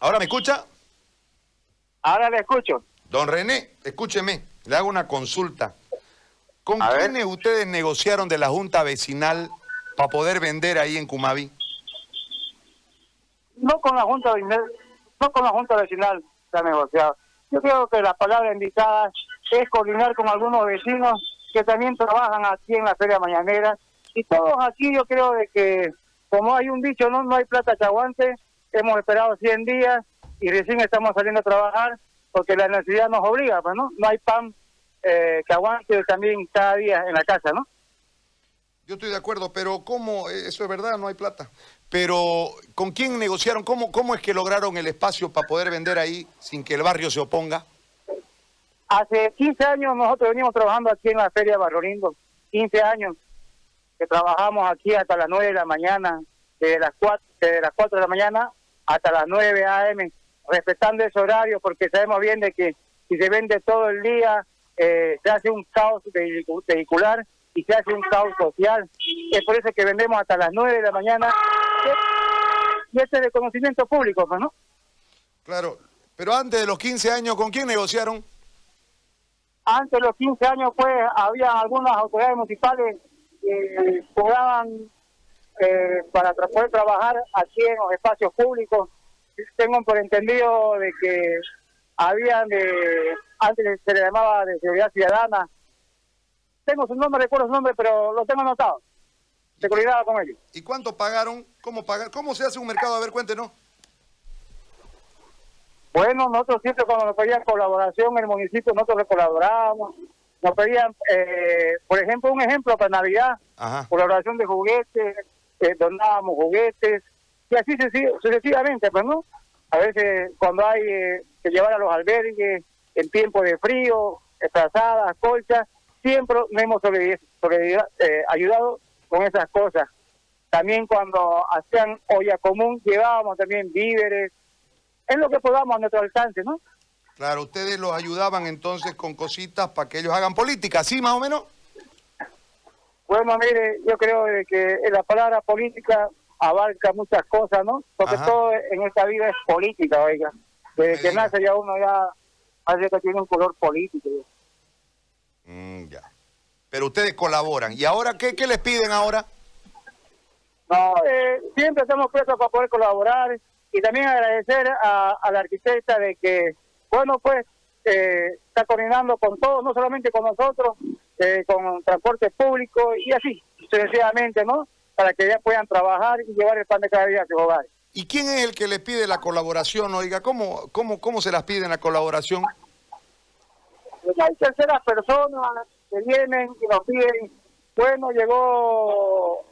¿Ahora me escucha? Ahora le escucho. Don René, escúcheme, le hago una consulta. ¿Con quiénes ustedes negociaron de la Junta Vecinal para poder vender ahí en Cumaví? No con la Junta Vecinal, no con la Junta Vecinal se ha negociado. Yo creo que la palabra indicada es coordinar con algunos vecinos que también trabajan aquí en la Feria Mañanera. Y todos aquí yo creo de que, como hay un dicho, no, no hay plata que aguante, hemos esperado 100 días y recién estamos saliendo a trabajar porque la necesidad nos obliga, pues, ¿no? No hay pan eh, que aguante también cada día en la casa, ¿no? Yo estoy de acuerdo, pero ¿cómo? Eh, eso es verdad, no hay plata. Pero ¿con quién negociaron? ¿Cómo, cómo es que lograron el espacio para poder vender ahí sin que el barrio se oponga? Hace 15 años nosotros venimos trabajando aquí en la Feria Barrolindo, 15 años que trabajamos aquí hasta las 9 de la mañana, de las 4, de las 4 de la mañana hasta las 9 a.m., respetando ese horario, porque sabemos bien de que si se vende todo el día, eh, se hace un caos vehicular y se hace un caos social. Es por eso que vendemos hasta las 9 de la mañana. Y ese es el conocimiento público, pues, ¿no? Claro, pero antes de los 15 años, ¿con quién negociaron? Antes de los 15 años, pues, había algunas autoridades municipales que cobraban eh, para poder trabajar aquí en los espacios públicos. Tengo por entendido de que había de, antes se le llamaba de seguridad ciudadana. Tengo su nombre, recuerdo su nombre, pero lo tengo anotado. Seguridad con ellos. ¿Y cuánto pagaron? ¿Cómo pagar? ¿Cómo se hace un mercado? A ver, cuéntenos. Bueno, nosotros siempre cuando nos pedían colaboración en el municipio, nosotros le colaborábamos. Nos pedían, eh, por ejemplo, un ejemplo para Navidad, colaboración de juguetes, eh, donábamos juguetes, y así sucesivamente, pues, ¿no? A veces cuando hay eh, que llevar a los albergues en tiempo de frío, trazadas, colchas, siempre nos hemos eh, ayudado con esas cosas. También cuando hacían olla común, llevábamos también víveres, en lo que podamos a nuestro alcance, ¿no? Claro, ustedes los ayudaban entonces con cositas para que ellos hagan política, ¿sí más o menos? Bueno, mire, yo creo que la palabra política abarca muchas cosas, ¿no? Porque todo en esta vida es política, oiga. Desde que nace ya uno ya hace que tiene un color político. Mm, ya. Pero ustedes colaboran. ¿Y ahora qué, qué les piden ahora? No, eh, siempre estamos prestos para poder colaborar y también agradecer a, la arquitecta de que, bueno, pues eh, está coordinando con todos, no solamente con nosotros, eh, con transporte público y así, sucesivamente, ¿no? Para que ya puedan trabajar y llevar el pan de cada día a sus hogares. ¿Y quién es el que le pide la colaboración, oiga? ¿Cómo, cómo, cómo se las piden la colaboración? Pues hay terceras personas que vienen y nos piden, bueno, llegó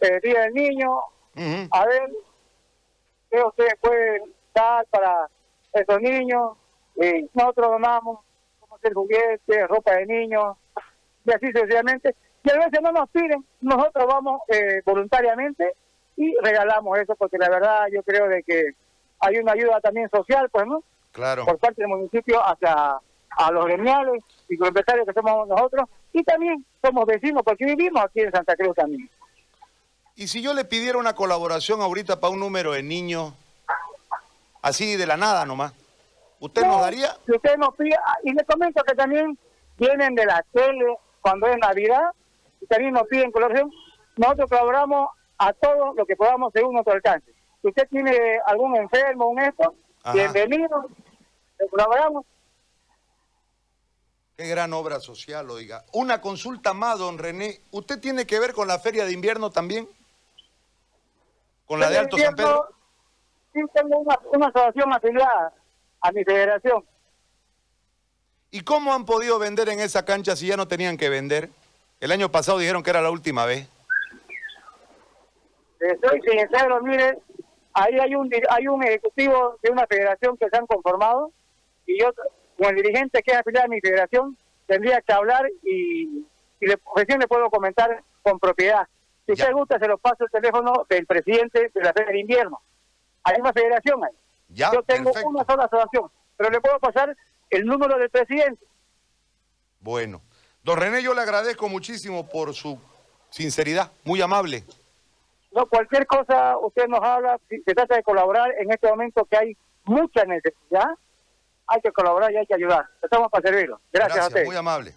el Día del Niño, a ver, ¿qué ustedes pueden dar para esos niños? Y nosotros donamos el juguete, ropa de niños, y así sucesivamente. Y a veces no nos piden, nosotros vamos eh, voluntariamente y regalamos eso, porque la verdad yo creo de que hay una ayuda también social, pues, ¿no? Claro. Por parte del municipio hacia a los gremiales y los empresarios que somos nosotros, y también somos vecinos, porque vivimos aquí en Santa Cruz también. Y si yo le pidiera una colaboración ahorita para un número de niños, así de la nada nomás, ¿Usted nos daría? Si usted nos pide, ah, y le comento que también vienen de la tele cuando es Navidad, y también nos piden colaboración. Nosotros colaboramos a todo lo que podamos según nuestro alcance. Si usted tiene algún enfermo, un esto, bienvenido, le colaboramos. Qué gran obra social, oiga. Una consulta más, don René. ¿Usted tiene que ver con la feria de invierno también? ¿Con la de Alto San Pedro? Sí, tengo una, una asociación afiliada a mi federación. ¿Y cómo han podido vender en esa cancha si ya no tenían que vender? El año pasado dijeron que era la última vez. Estoy sincero, mire, ahí hay un hay un ejecutivo de una federación que se han conformado y yo, como el dirigente que es afiliado a mi federación, tendría que hablar y, y le, recién le puedo comentar con propiedad. Si usted gusta, se lo paso el teléfono del presidente de la Feria de Invierno. Hay una federación ahí. Yo tengo una sola asociación, pero le puedo pasar el número del presidente. Bueno. Don René, yo le agradezco muchísimo por su sinceridad, muy amable. No, cualquier cosa usted nos habla, si se trata de colaborar en este momento que hay mucha necesidad, hay que colaborar y hay que ayudar. Estamos para servirlo. Gracias, a usted. Muy amable.